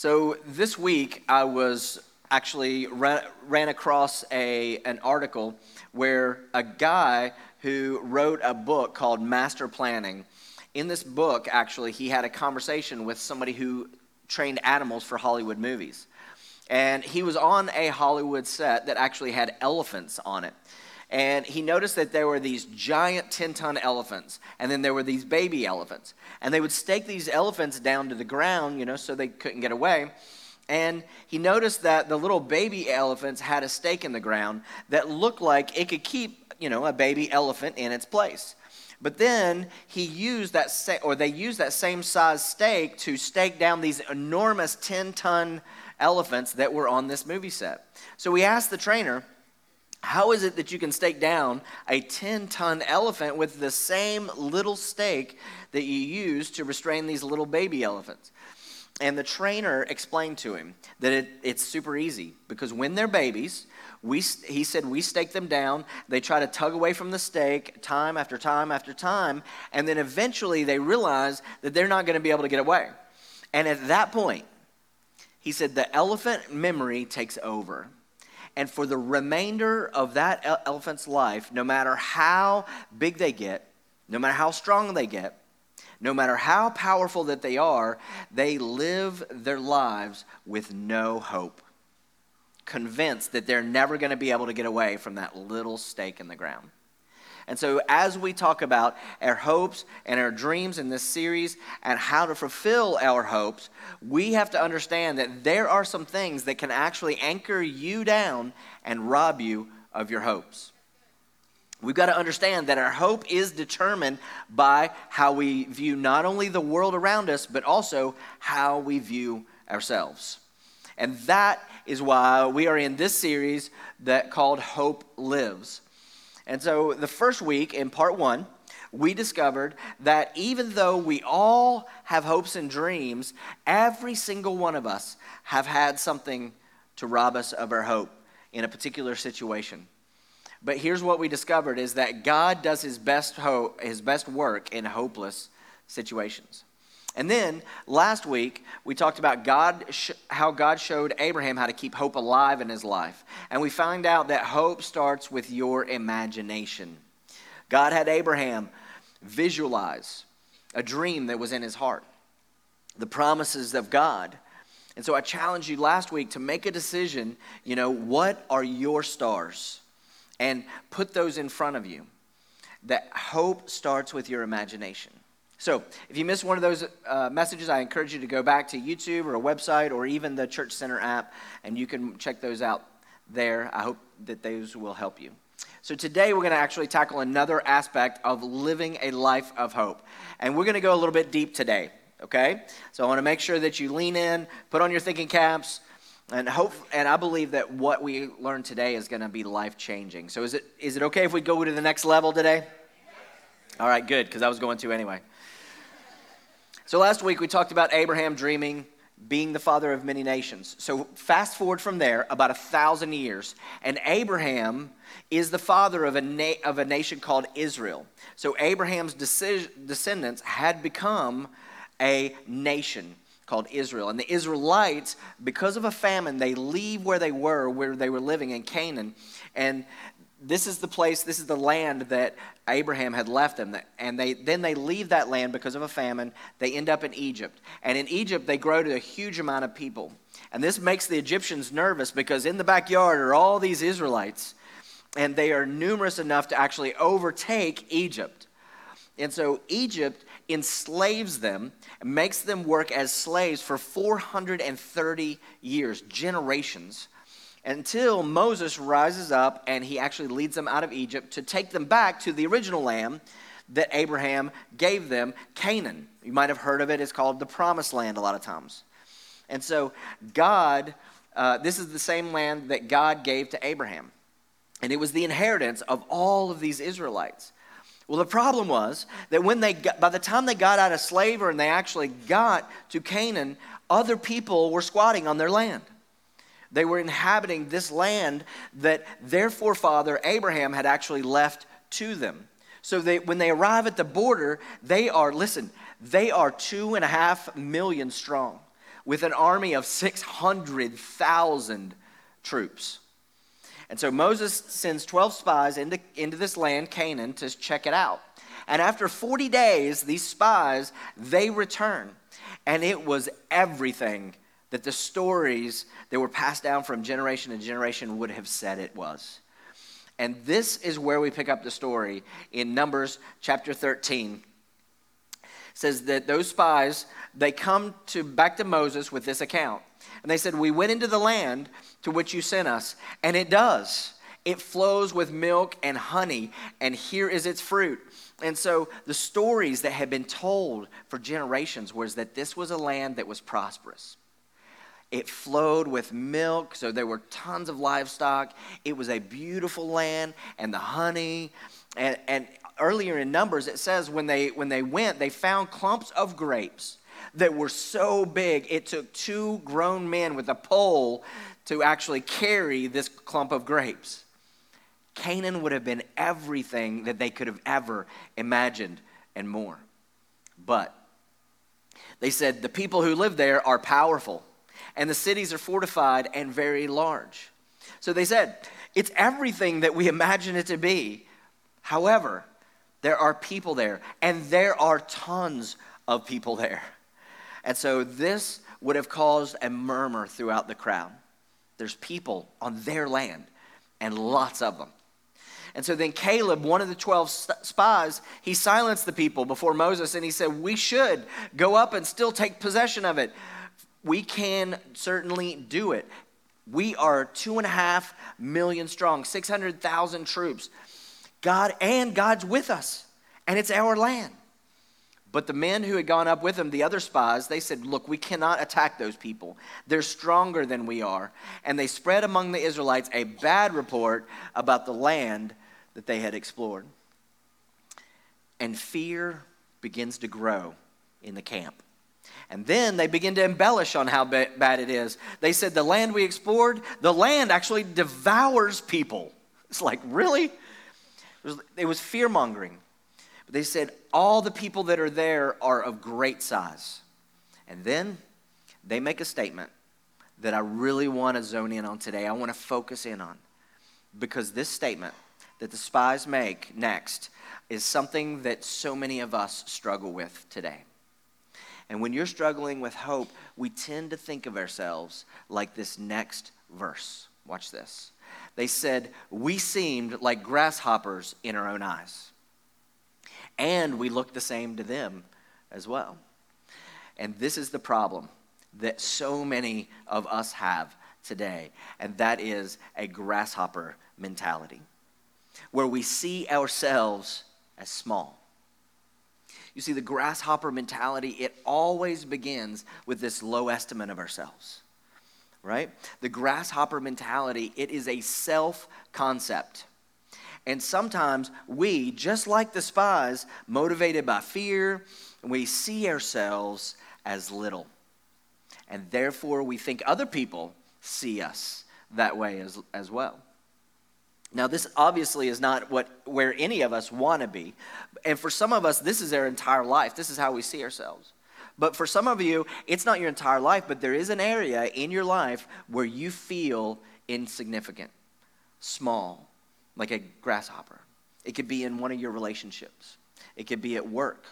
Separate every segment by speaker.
Speaker 1: So this week I was actually ran, ran across a, an article where a guy who wrote a book called Master Planning. In this book, actually, he had a conversation with somebody who trained animals for Hollywood movies. And he was on a Hollywood set that actually had elephants on it. And he noticed that there were these giant 10 ton elephants, and then there were these baby elephants. And they would stake these elephants down to the ground, you know, so they couldn't get away. And he noticed that the little baby elephants had a stake in the ground that looked like it could keep, you know, a baby elephant in its place. But then he used that, sa- or they used that same size stake to stake down these enormous 10 ton elephants that were on this movie set. So we asked the trainer, how is it that you can stake down a 10 ton elephant with the same little stake that you use to restrain these little baby elephants? And the trainer explained to him that it, it's super easy because when they're babies, we, he said we stake them down. They try to tug away from the stake time after time after time. And then eventually they realize that they're not going to be able to get away. And at that point, he said the elephant memory takes over and for the remainder of that elephant's life, no matter how big they get, no matter how strong they get, no matter how powerful that they are, they live their lives with no hope, convinced that they're never going to be able to get away from that little stake in the ground. And so, as we talk about our hopes and our dreams in this series and how to fulfill our hopes, we have to understand that there are some things that can actually anchor you down and rob you of your hopes. We've got to understand that our hope is determined by how we view not only the world around us, but also how we view ourselves. And that is why we are in this series that called Hope Lives. And so the first week in part one, we discovered that even though we all have hopes and dreams, every single one of us have had something to rob us of our hope in a particular situation. But here's what we discovered is that God does his best hope, his best work in hopeless situations. And then last week, we talked about God, how God showed Abraham how to keep hope alive in his life. And we find out that hope starts with your imagination. God had Abraham visualize a dream that was in his heart, the promises of God. And so I challenged you last week to make a decision, you know, what are your stars? And put those in front of you. That hope starts with your imagination. So, if you missed one of those uh, messages, I encourage you to go back to YouTube or a website or even the Church Center app, and you can check those out there. I hope that those will help you. So, today we're going to actually tackle another aspect of living a life of hope. And we're going to go a little bit deep today, okay? So, I want to make sure that you lean in, put on your thinking caps, and hope and I believe that what we learn today is going to be life changing. So, is it, is it okay if we go to the next level today? All right, good, because I was going to anyway. So last week we talked about Abraham dreaming, being the father of many nations. So fast forward from there about a thousand years, and Abraham is the father of a, na- of a nation called Israel. So Abraham's descendants had become a nation called Israel. And the Israelites, because of a famine, they leave where they were, where they were living in Canaan, and this is the place, this is the land that Abraham had left them. And they, then they leave that land because of a famine. They end up in Egypt. And in Egypt, they grow to a huge amount of people. And this makes the Egyptians nervous because in the backyard are all these Israelites. And they are numerous enough to actually overtake Egypt. And so Egypt enslaves them, makes them work as slaves for 430 years, generations until Moses rises up and he actually leads them out of Egypt to take them back to the original land that Abraham gave them, Canaan. You might have heard of it, it's called the promised land a lot of times. And so, God, uh, this is the same land that God gave to Abraham. And it was the inheritance of all of these Israelites. Well, the problem was that when they got, by the time they got out of slavery and they actually got to Canaan, other people were squatting on their land. They were inhabiting this land that their forefather Abraham had actually left to them. So they, when they arrive at the border, they are, listen, they are two and a half million strong. with an army of 600,000 troops. And so Moses sends 12 spies into, into this land, Canaan, to check it out. And after 40 days, these spies, they return. And it was everything that the stories that were passed down from generation to generation would have said it was. And this is where we pick up the story in Numbers chapter 13. It says that those spies, they come to back to Moses with this account. And they said, We went into the land to which you sent us, and it does. It flows with milk and honey, and here is its fruit. And so the stories that had been told for generations was that this was a land that was prosperous. It flowed with milk, so there were tons of livestock. It was a beautiful land, and the honey. And, and earlier in Numbers, it says when they, when they went, they found clumps of grapes that were so big, it took two grown men with a pole to actually carry this clump of grapes. Canaan would have been everything that they could have ever imagined and more. But they said the people who live there are powerful, and the cities are fortified and very large. So they said, it's everything that we imagine it to be. However, there are people there, and there are tons of people there. And so this would have caused a murmur throughout the crowd. There's people on their land, and lots of them. And so then Caleb, one of the 12 spies, he silenced the people before Moses and he said, We should go up and still take possession of it. We can certainly do it. We are two and a half million strong, 600,000 troops. God and God's with us, and it's our land. But the men who had gone up with him, the other spies, they said, Look, we cannot attack those people. They're stronger than we are. And they spread among the Israelites a bad report about the land that they had explored. And fear begins to grow in the camp. And then they begin to embellish on how bad it is. They said, The land we explored, the land actually devours people. It's like, really? It was, it was fear mongering. But They said, All the people that are there are of great size. And then they make a statement that I really want to zone in on today. I want to focus in on. Because this statement that the spies make next is something that so many of us struggle with today. And when you're struggling with hope, we tend to think of ourselves like this next verse. Watch this. They said, We seemed like grasshoppers in our own eyes and we look the same to them as well. And this is the problem that so many of us have today, and that is a grasshopper mentality, where we see ourselves as small. You see, the grasshopper mentality, it always begins with this low estimate of ourselves, right? The grasshopper mentality, it is a self concept. And sometimes we, just like the spies, motivated by fear, we see ourselves as little. And therefore, we think other people see us that way as, as well. Now, this obviously is not what, where any of us want to be. And for some of us, this is our entire life. This is how we see ourselves. But for some of you, it's not your entire life, but there is an area in your life where you feel insignificant, small, like a grasshopper. It could be in one of your relationships, it could be at work,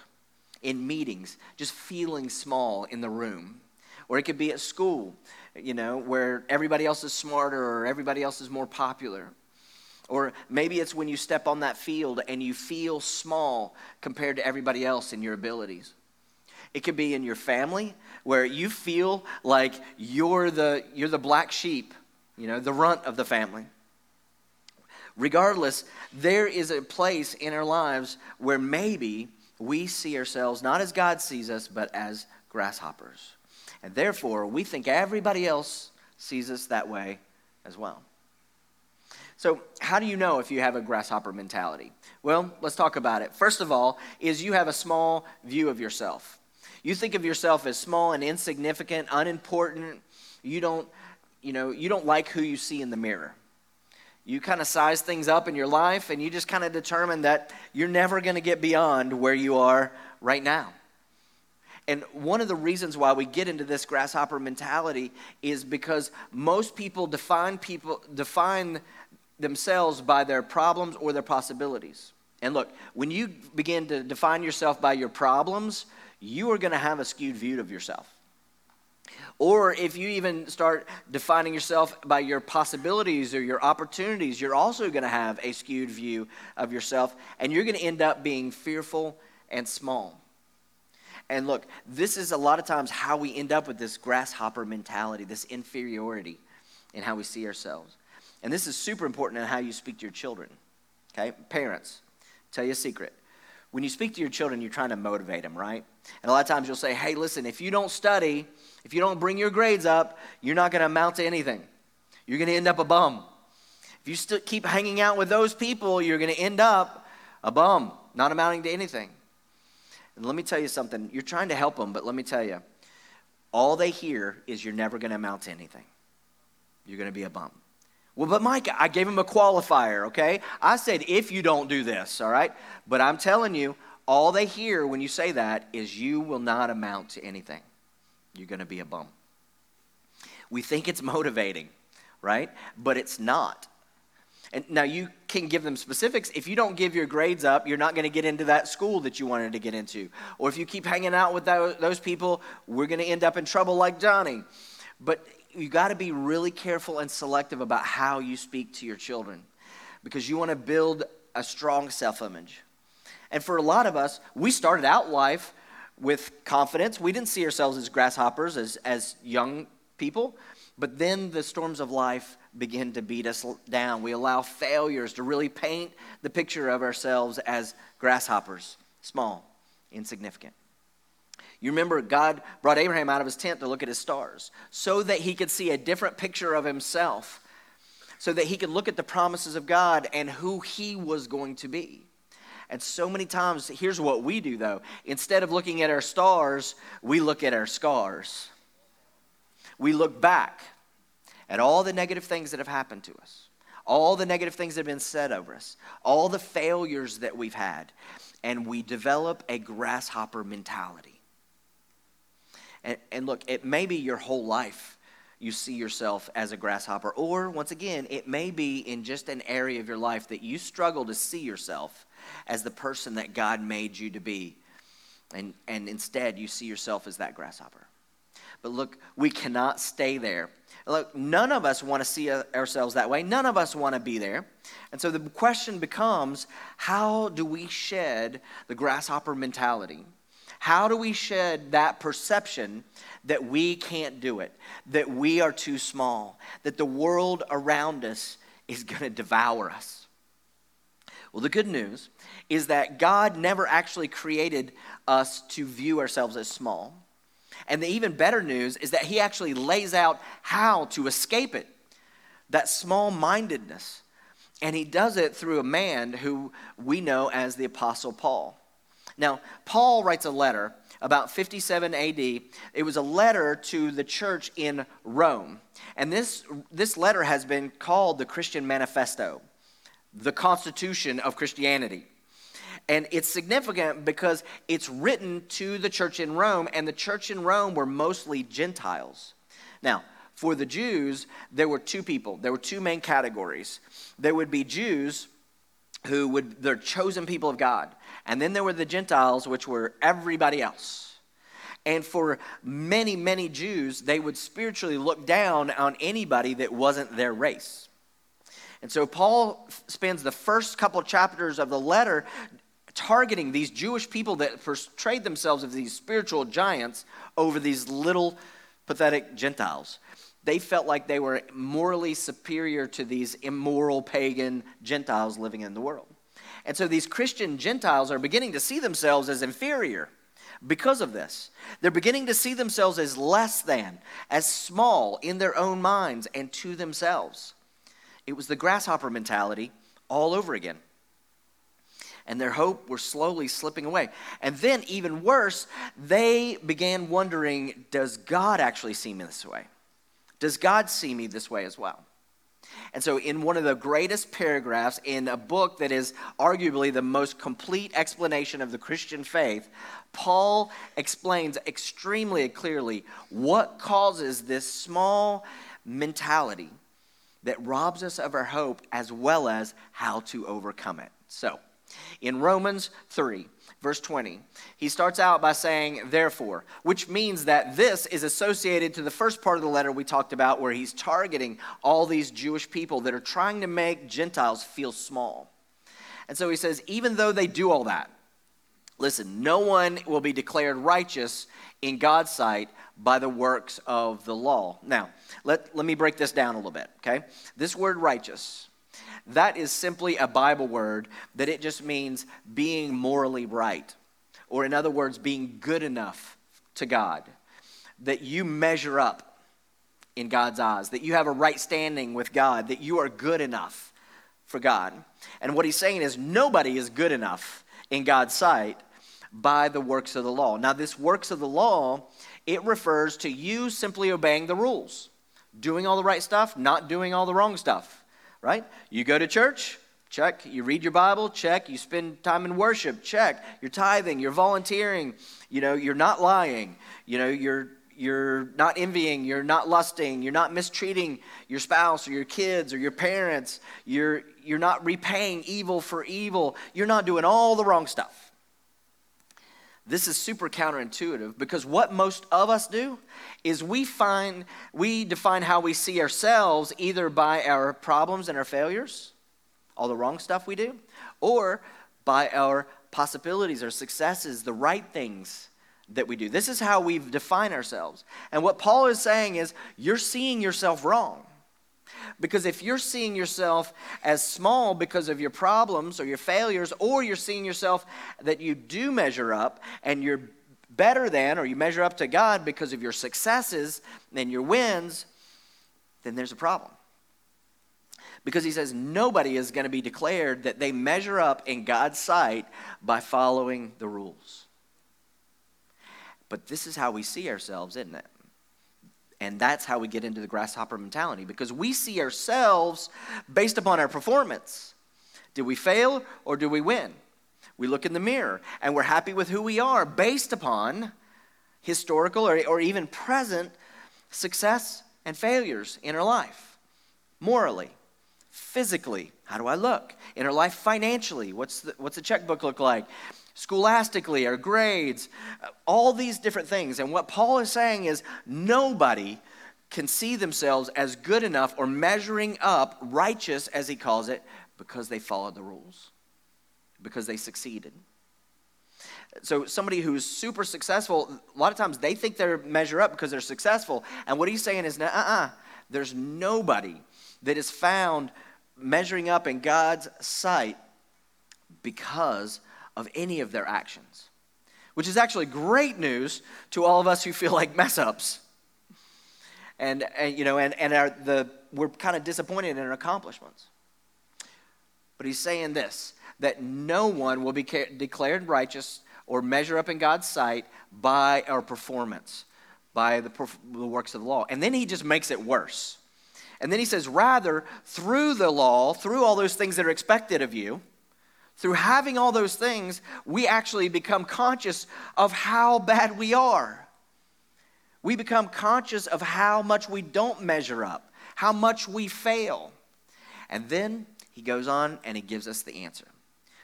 Speaker 1: in meetings, just feeling small in the room. Or it could be at school, you know, where everybody else is smarter or everybody else is more popular. Or maybe it's when you step on that field and you feel small compared to everybody else in your abilities. It could be in your family where you feel like you're the, you're the black sheep, you know, the runt of the family. Regardless, there is a place in our lives where maybe we see ourselves not as God sees us, but as grasshoppers. And therefore, we think everybody else sees us that way as well. So, how do you know if you have a grasshopper mentality? Well, let's talk about it. First of all, is you have a small view of yourself. You think of yourself as small and insignificant, unimportant. You don't, you know, you don't like who you see in the mirror you kind of size things up in your life and you just kind of determine that you're never going to get beyond where you are right now. And one of the reasons why we get into this grasshopper mentality is because most people define people define themselves by their problems or their possibilities. And look, when you begin to define yourself by your problems, you are going to have a skewed view of yourself. Or if you even start defining yourself by your possibilities or your opportunities, you're also going to have a skewed view of yourself, and you're going to end up being fearful and small. And look, this is a lot of times how we end up with this grasshopper mentality, this inferiority in how we see ourselves. And this is super important in how you speak to your children. Okay? Parents, tell you a secret. When you speak to your children, you're trying to motivate them, right? And a lot of times you'll say, hey, listen, if you don't study, if you don't bring your grades up, you're not going to amount to anything. You're going to end up a bum. If you keep hanging out with those people, you're going to end up a bum, not amounting to anything. And let me tell you something. You're trying to help them, but let me tell you, all they hear is you're never going to amount to anything. You're going to be a bum. Well, but Mike, I gave him a qualifier, okay? I said, if you don't do this, all right? But I'm telling you, all they hear when you say that is you will not amount to anything. You're going to be a bum. We think it's motivating, right? But it's not. And now you can give them specifics. If you don't give your grades up, you're not going to get into that school that you wanted to get into. Or if you keep hanging out with those people, we're going to end up in trouble like Johnny. But you got to be really careful and selective about how you speak to your children because you want to build a strong self image. And for a lot of us, we started out life with confidence. We didn't see ourselves as grasshoppers, as, as young people. But then the storms of life begin to beat us down. We allow failures to really paint the picture of ourselves as grasshoppers, small, insignificant. You remember God brought Abraham out of his tent to look at his stars so that he could see a different picture of himself, so that he could look at the promises of God and who he was going to be. And so many times, here's what we do though instead of looking at our stars, we look at our scars. We look back at all the negative things that have happened to us, all the negative things that have been said over us, all the failures that we've had, and we develop a grasshopper mentality. And, and look, it may be your whole life you see yourself as a grasshopper. Or, once again, it may be in just an area of your life that you struggle to see yourself as the person that God made you to be. And, and instead, you see yourself as that grasshopper. But look, we cannot stay there. Look, none of us want to see ourselves that way. None of us want to be there. And so the question becomes how do we shed the grasshopper mentality? How do we shed that perception that we can't do it, that we are too small, that the world around us is going to devour us? Well, the good news is that God never actually created us to view ourselves as small. And the even better news is that He actually lays out how to escape it that small mindedness. And He does it through a man who we know as the Apostle Paul. Now, Paul writes a letter about 57 AD. It was a letter to the church in Rome. And this, this letter has been called the Christian Manifesto, the Constitution of Christianity. And it's significant because it's written to the church in Rome, and the church in Rome were mostly Gentiles. Now, for the Jews, there were two people, there were two main categories. There would be Jews who would, they're chosen people of God. And then there were the Gentiles, which were everybody else. And for many, many Jews, they would spiritually look down on anybody that wasn't their race. And so Paul spends the first couple chapters of the letter targeting these Jewish people that portrayed themselves as these spiritual giants over these little pathetic Gentiles. They felt like they were morally superior to these immoral pagan Gentiles living in the world. And so these Christian Gentiles are beginning to see themselves as inferior because of this. They're beginning to see themselves as less than, as small in their own minds and to themselves. It was the grasshopper mentality all over again. And their hope were slowly slipping away. And then, even worse, they began wondering does God actually see me this way? Does God see me this way as well? And so, in one of the greatest paragraphs in a book that is arguably the most complete explanation of the Christian faith, Paul explains extremely clearly what causes this small mentality that robs us of our hope as well as how to overcome it. So, in Romans 3, verse 20, he starts out by saying, therefore, which means that this is associated to the first part of the letter we talked about, where he's targeting all these Jewish people that are trying to make Gentiles feel small. And so he says, even though they do all that, listen, no one will be declared righteous in God's sight by the works of the law. Now, let, let me break this down a little bit, okay? This word righteous, that is simply a Bible word that it just means being morally right. Or, in other words, being good enough to God. That you measure up in God's eyes, that you have a right standing with God, that you are good enough for God. And what he's saying is nobody is good enough in God's sight by the works of the law. Now, this works of the law, it refers to you simply obeying the rules, doing all the right stuff, not doing all the wrong stuff, right? You go to church, check. You read your Bible, check. You spend time in worship, check. You're tithing, you're volunteering, you know, you're not lying, you know, you're you're not envying, you're not lusting, you're not mistreating your spouse or your kids or your parents, you're, you're not repaying evil for evil, you're not doing all the wrong stuff. This is super counterintuitive because what most of us do is we find we define how we see ourselves either by our problems and our failures, all the wrong stuff we do, or by our possibilities, our successes, the right things that we do. This is how we define ourselves. And what Paul is saying is you're seeing yourself wrong. Because if you're seeing yourself as small because of your problems or your failures, or you're seeing yourself that you do measure up and you're better than, or you measure up to God because of your successes and your wins, then there's a problem. Because he says nobody is going to be declared that they measure up in God's sight by following the rules. But this is how we see ourselves, isn't it? And that's how we get into the grasshopper mentality because we see ourselves based upon our performance. Did we fail or do we win? We look in the mirror and we're happy with who we are based upon historical or, or even present success and failures in our life. Morally, physically, how do I look? In our life financially, what's the, what's the checkbook look like? Scholastically, our grades, all these different things. And what Paul is saying is nobody can see themselves as good enough or measuring up, righteous as he calls it, because they followed the rules, because they succeeded. So, somebody who's super successful, a lot of times they think they're measure up because they're successful. And what he's saying is, uh uh, there's nobody that is found measuring up in God's sight because of any of their actions, which is actually great news to all of us who feel like mess ups. And, and you know, and, and our, the, we're kind of disappointed in our accomplishments. But he's saying this that no one will be declared righteous or measure up in God's sight by our performance, by the, the works of the law. And then he just makes it worse. And then he says, rather, through the law, through all those things that are expected of you, through having all those things, we actually become conscious of how bad we are. We become conscious of how much we don't measure up, how much we fail. And then he goes on and he gives us the answer.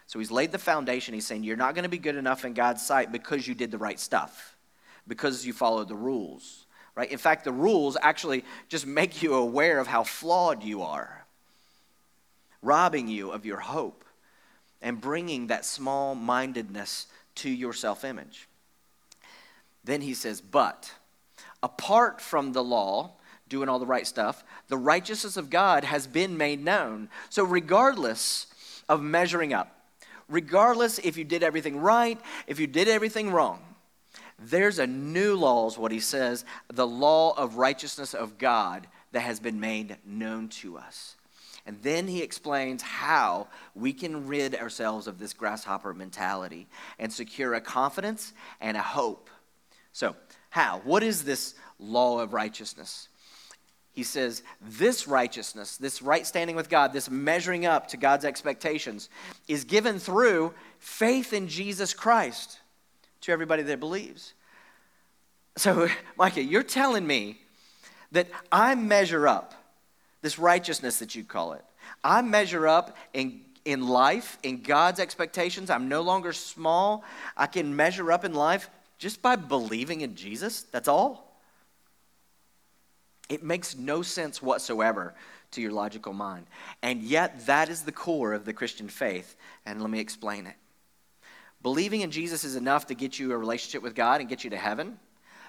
Speaker 1: So he's laid the foundation. He's saying, You're not going to be good enough in God's sight because you did the right stuff, because you followed the rules. Right? In fact, the rules actually just make you aware of how flawed you are, robbing you of your hope and bringing that small mindedness to your self image. Then he says, But apart from the law, doing all the right stuff, the righteousness of God has been made known. So, regardless of measuring up, regardless if you did everything right, if you did everything wrong, there's a new law, is what he says, the law of righteousness of God that has been made known to us. And then he explains how we can rid ourselves of this grasshopper mentality and secure a confidence and a hope. So, how? What is this law of righteousness? he says, this righteousness, this right standing with God, this measuring up to God's expectations, is given through faith in Jesus Christ to everybody that believes. So, Micah, you're telling me that I measure up this righteousness that you call it. I measure up in, in life, in God's expectations. I'm no longer small. I can measure up in life just by believing in Jesus. That's all. It makes no sense whatsoever to your logical mind. And yet, that is the core of the Christian faith. And let me explain it. Believing in Jesus is enough to get you a relationship with God and get you to heaven.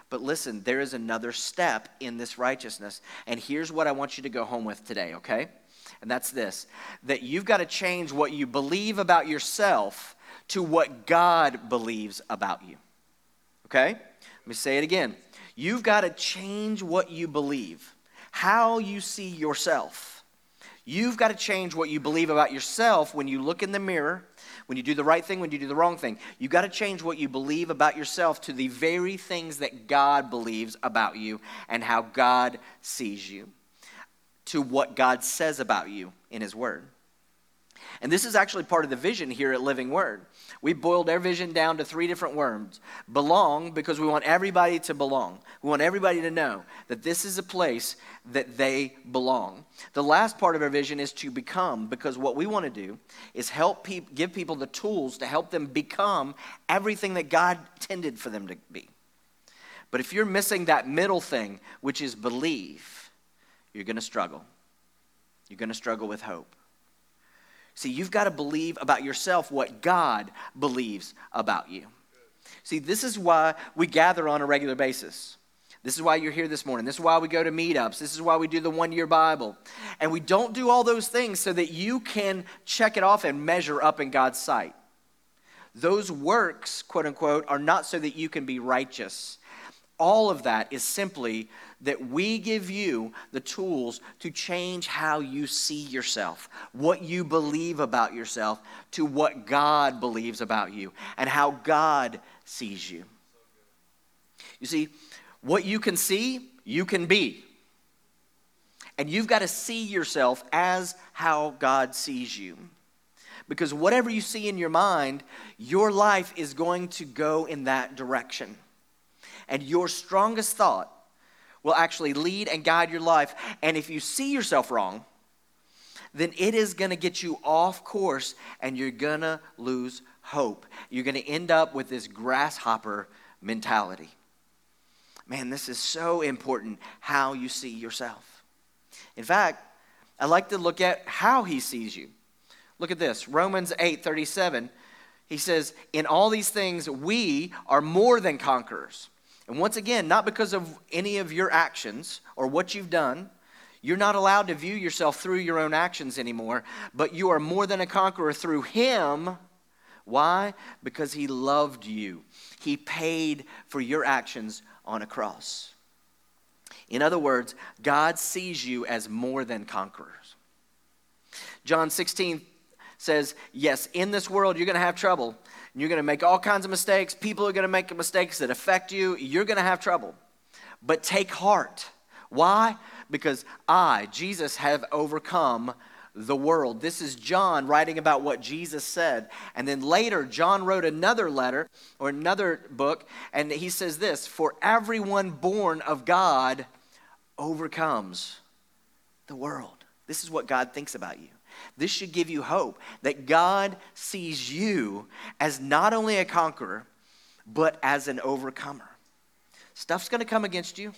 Speaker 1: But listen, there is another step in this righteousness. And here's what I want you to go home with today, okay? And that's this that you've got to change what you believe about yourself to what God believes about you. Okay? Let me say it again. You've got to change what you believe, how you see yourself. You've got to change what you believe about yourself when you look in the mirror, when you do the right thing, when you do the wrong thing. You've got to change what you believe about yourself to the very things that God believes about you and how God sees you, to what God says about you in His Word. And this is actually part of the vision here at Living Word. We boiled our vision down to three different words belong, because we want everybody to belong. We want everybody to know that this is a place that they belong. The last part of our vision is to become, because what we want to do is help people, give people the tools to help them become everything that God intended for them to be. But if you're missing that middle thing, which is believe, you're going to struggle. You're going to struggle with hope. See, you've got to believe about yourself what God believes about you. See, this is why we gather on a regular basis. This is why you're here this morning. This is why we go to meetups. This is why we do the one year Bible. And we don't do all those things so that you can check it off and measure up in God's sight. Those works, quote unquote, are not so that you can be righteous. All of that is simply that we give you the tools to change how you see yourself, what you believe about yourself, to what God believes about you, and how God sees you. You see, what you can see, you can be. And you've got to see yourself as how God sees you. Because whatever you see in your mind, your life is going to go in that direction. And your strongest thought will actually lead and guide your life. And if you see yourself wrong, then it is going to get you off course and you're going to lose hope. You're going to end up with this grasshopper mentality. Man, this is so important how you see yourself. In fact, I like to look at how he sees you. Look at this Romans 8 37. He says, In all these things, we are more than conquerors and once again, not because of any of your actions or what you've done. You're not allowed to view yourself through your own actions anymore, but you are more than a conqueror through Him. Why? Because He loved you, He paid for your actions on a cross. In other words, God sees you as more than conquerors. John 16 says, Yes, in this world you're going to have trouble, you're going to make all kinds of mistakes. People are going to make mistakes that affect you. You're going to have trouble. But take heart. Why? Because I, Jesus, have overcome the world. This is John writing about what Jesus said. And then later, John wrote another letter or another book, and he says this For everyone born of God overcomes the world. This is what God thinks about you. This should give you hope that God sees you as not only a conqueror, but as an overcomer. Stuff's going to come against you,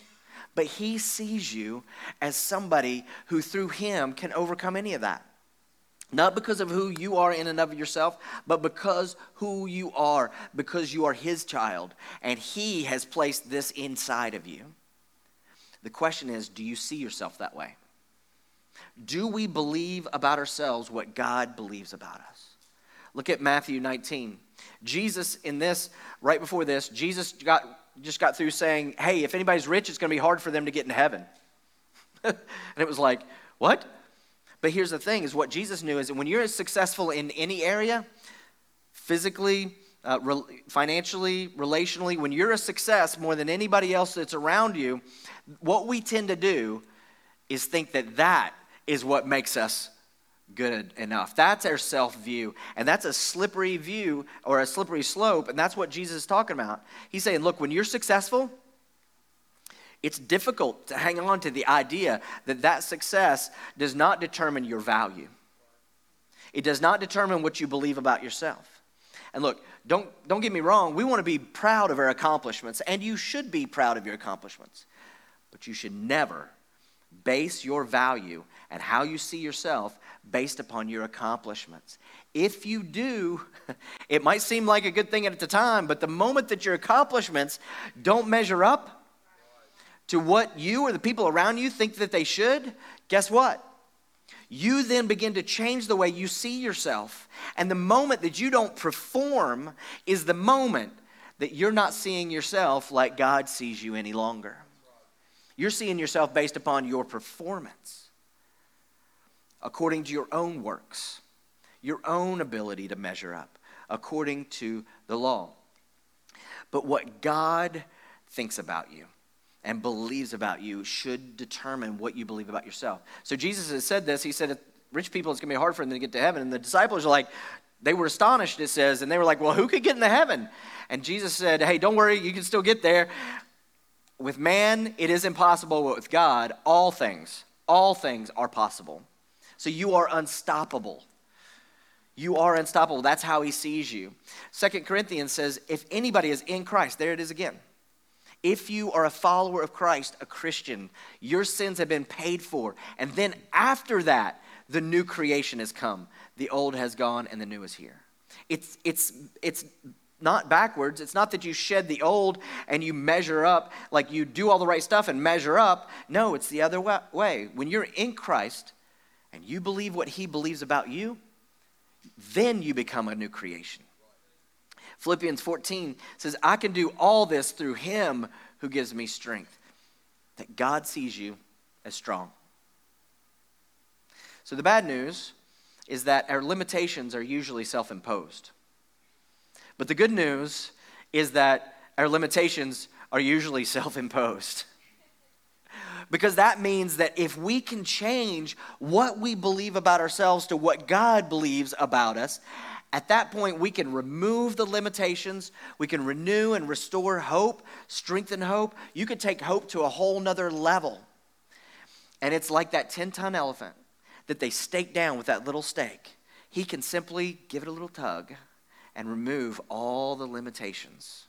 Speaker 1: but He sees you as somebody who, through Him, can overcome any of that. Not because of who you are in and of yourself, but because who you are, because you are His child, and He has placed this inside of you. The question is do you see yourself that way? Do we believe about ourselves what God believes about us? Look at Matthew 19. Jesus, in this, right before this, Jesus got, just got through saying, Hey, if anybody's rich, it's going to be hard for them to get in heaven. and it was like, What? But here's the thing is what Jesus knew is that when you're successful in any area, physically, uh, re- financially, relationally, when you're a success more than anybody else that's around you, what we tend to do is think that that is what makes us good enough. That's our self view. And that's a slippery view or a slippery slope. And that's what Jesus is talking about. He's saying, look, when you're successful, it's difficult to hang on to the idea that that success does not determine your value. It does not determine what you believe about yourself. And look, don't, don't get me wrong, we want to be proud of our accomplishments, and you should be proud of your accomplishments. But you should never base your value and how you see yourself based upon your accomplishments. If you do, it might seem like a good thing at the time, but the moment that your accomplishments don't measure up to what you or the people around you think that they should, guess what? You then begin to change the way you see yourself. And the moment that you don't perform is the moment that you're not seeing yourself like God sees you any longer. You're seeing yourself based upon your performance, according to your own works, your own ability to measure up, according to the law. But what God thinks about you and believes about you should determine what you believe about yourself. So Jesus has said this. He said, rich people, it's going to be hard for them to get to heaven. And the disciples are like, they were astonished, it says, and they were like, well, who could get into heaven? And Jesus said, hey, don't worry, you can still get there. With man, it is impossible, but with God, all things, all things are possible. So you are unstoppable. You are unstoppable. That's how he sees you. Second Corinthians says, if anybody is in Christ, there it is again. If you are a follower of Christ, a Christian, your sins have been paid for. And then after that, the new creation has come. The old has gone and the new is here. It's, it's, it's not backwards. It's not that you shed the old and you measure up, like you do all the right stuff and measure up. No, it's the other way. When you're in Christ and you believe what he believes about you, then you become a new creation. Philippians 14 says, I can do all this through him who gives me strength. That God sees you as strong. So the bad news is that our limitations are usually self imposed. But the good news is that our limitations are usually self imposed. Because that means that if we can change what we believe about ourselves to what God believes about us, at that point, we can remove the limitations. We can renew and restore hope, strengthen hope. You could take hope to a whole nother level. And it's like that 10 ton elephant that they stake down with that little stake. He can simply give it a little tug and remove all the limitations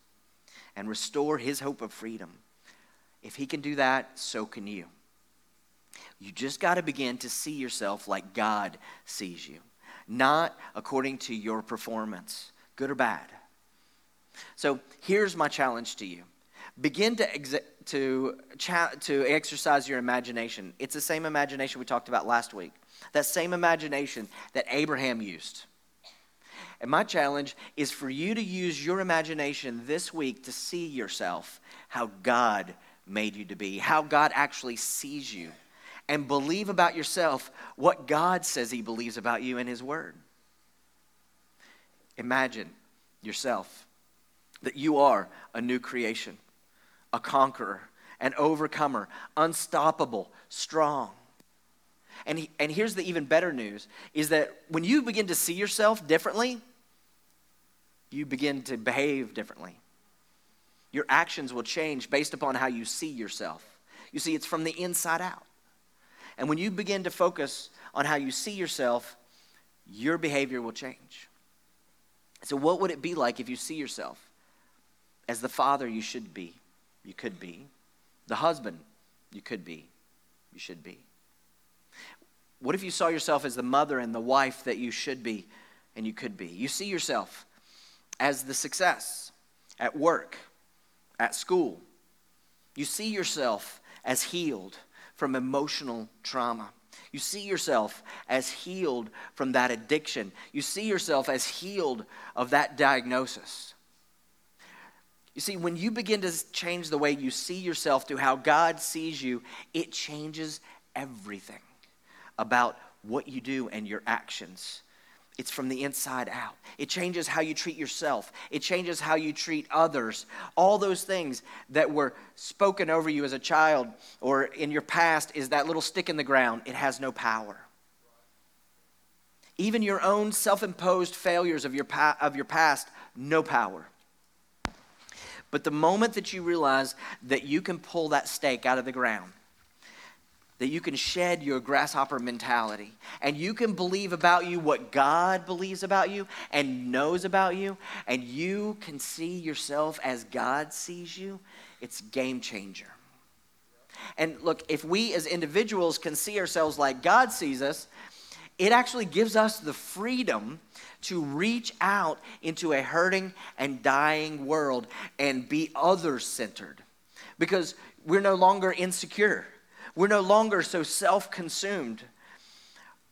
Speaker 1: and restore his hope of freedom. If he can do that, so can you. You just got to begin to see yourself like God sees you not according to your performance, good or bad. So here's my challenge to you begin to, ex- to, cha- to exercise your imagination. It's the same imagination we talked about last week, that same imagination that Abraham used. And my challenge is for you to use your imagination this week to see yourself how God made you to be, how God actually sees you and believe about yourself what God says He believes about you in His Word. Imagine yourself that you are a new creation, a conqueror, an overcomer, unstoppable, strong. And, he, and here's the even better news is that when you begin to see yourself differently, you begin to behave differently. Your actions will change based upon how you see yourself. You see, it's from the inside out. And when you begin to focus on how you see yourself, your behavior will change. So, what would it be like if you see yourself as the father you should be, you could be, the husband you could be, you should be? What if you saw yourself as the mother and the wife that you should be and you could be? You see yourself as the success at work, at school. You see yourself as healed from emotional trauma. You see yourself as healed from that addiction. You see yourself as healed of that diagnosis. You see, when you begin to change the way you see yourself to how God sees you, it changes everything about what you do and your actions. It's from the inside out. It changes how you treat yourself. It changes how you treat others. All those things that were spoken over you as a child or in your past is that little stick in the ground. It has no power. Even your own self imposed failures of your, pa- of your past, no power. But the moment that you realize that you can pull that stake out of the ground, that you can shed your grasshopper mentality. And you can believe about you what God believes about you and knows about you, and you can see yourself as God sees you, it's game changer. And look, if we as individuals can see ourselves like God sees us, it actually gives us the freedom to reach out into a hurting and dying world and be other centered because we're no longer insecure we're no longer so self consumed.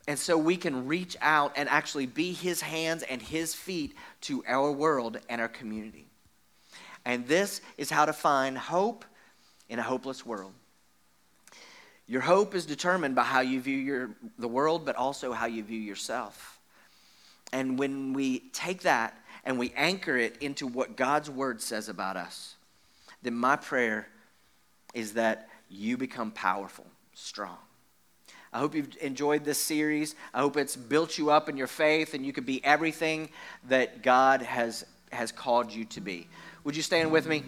Speaker 1: And so we can reach out and actually be his hands and his feet to our world and our community. And this is how to find hope in a hopeless world. Your hope is determined by how you view your, the world, but also how you view yourself. And when we take that and we anchor it into what God's word says about us, then my prayer is that you become powerful, strong. I hope you've enjoyed this series. I hope it's built you up in your faith and you can be everything that God has, has called you to be. Would you stand with me?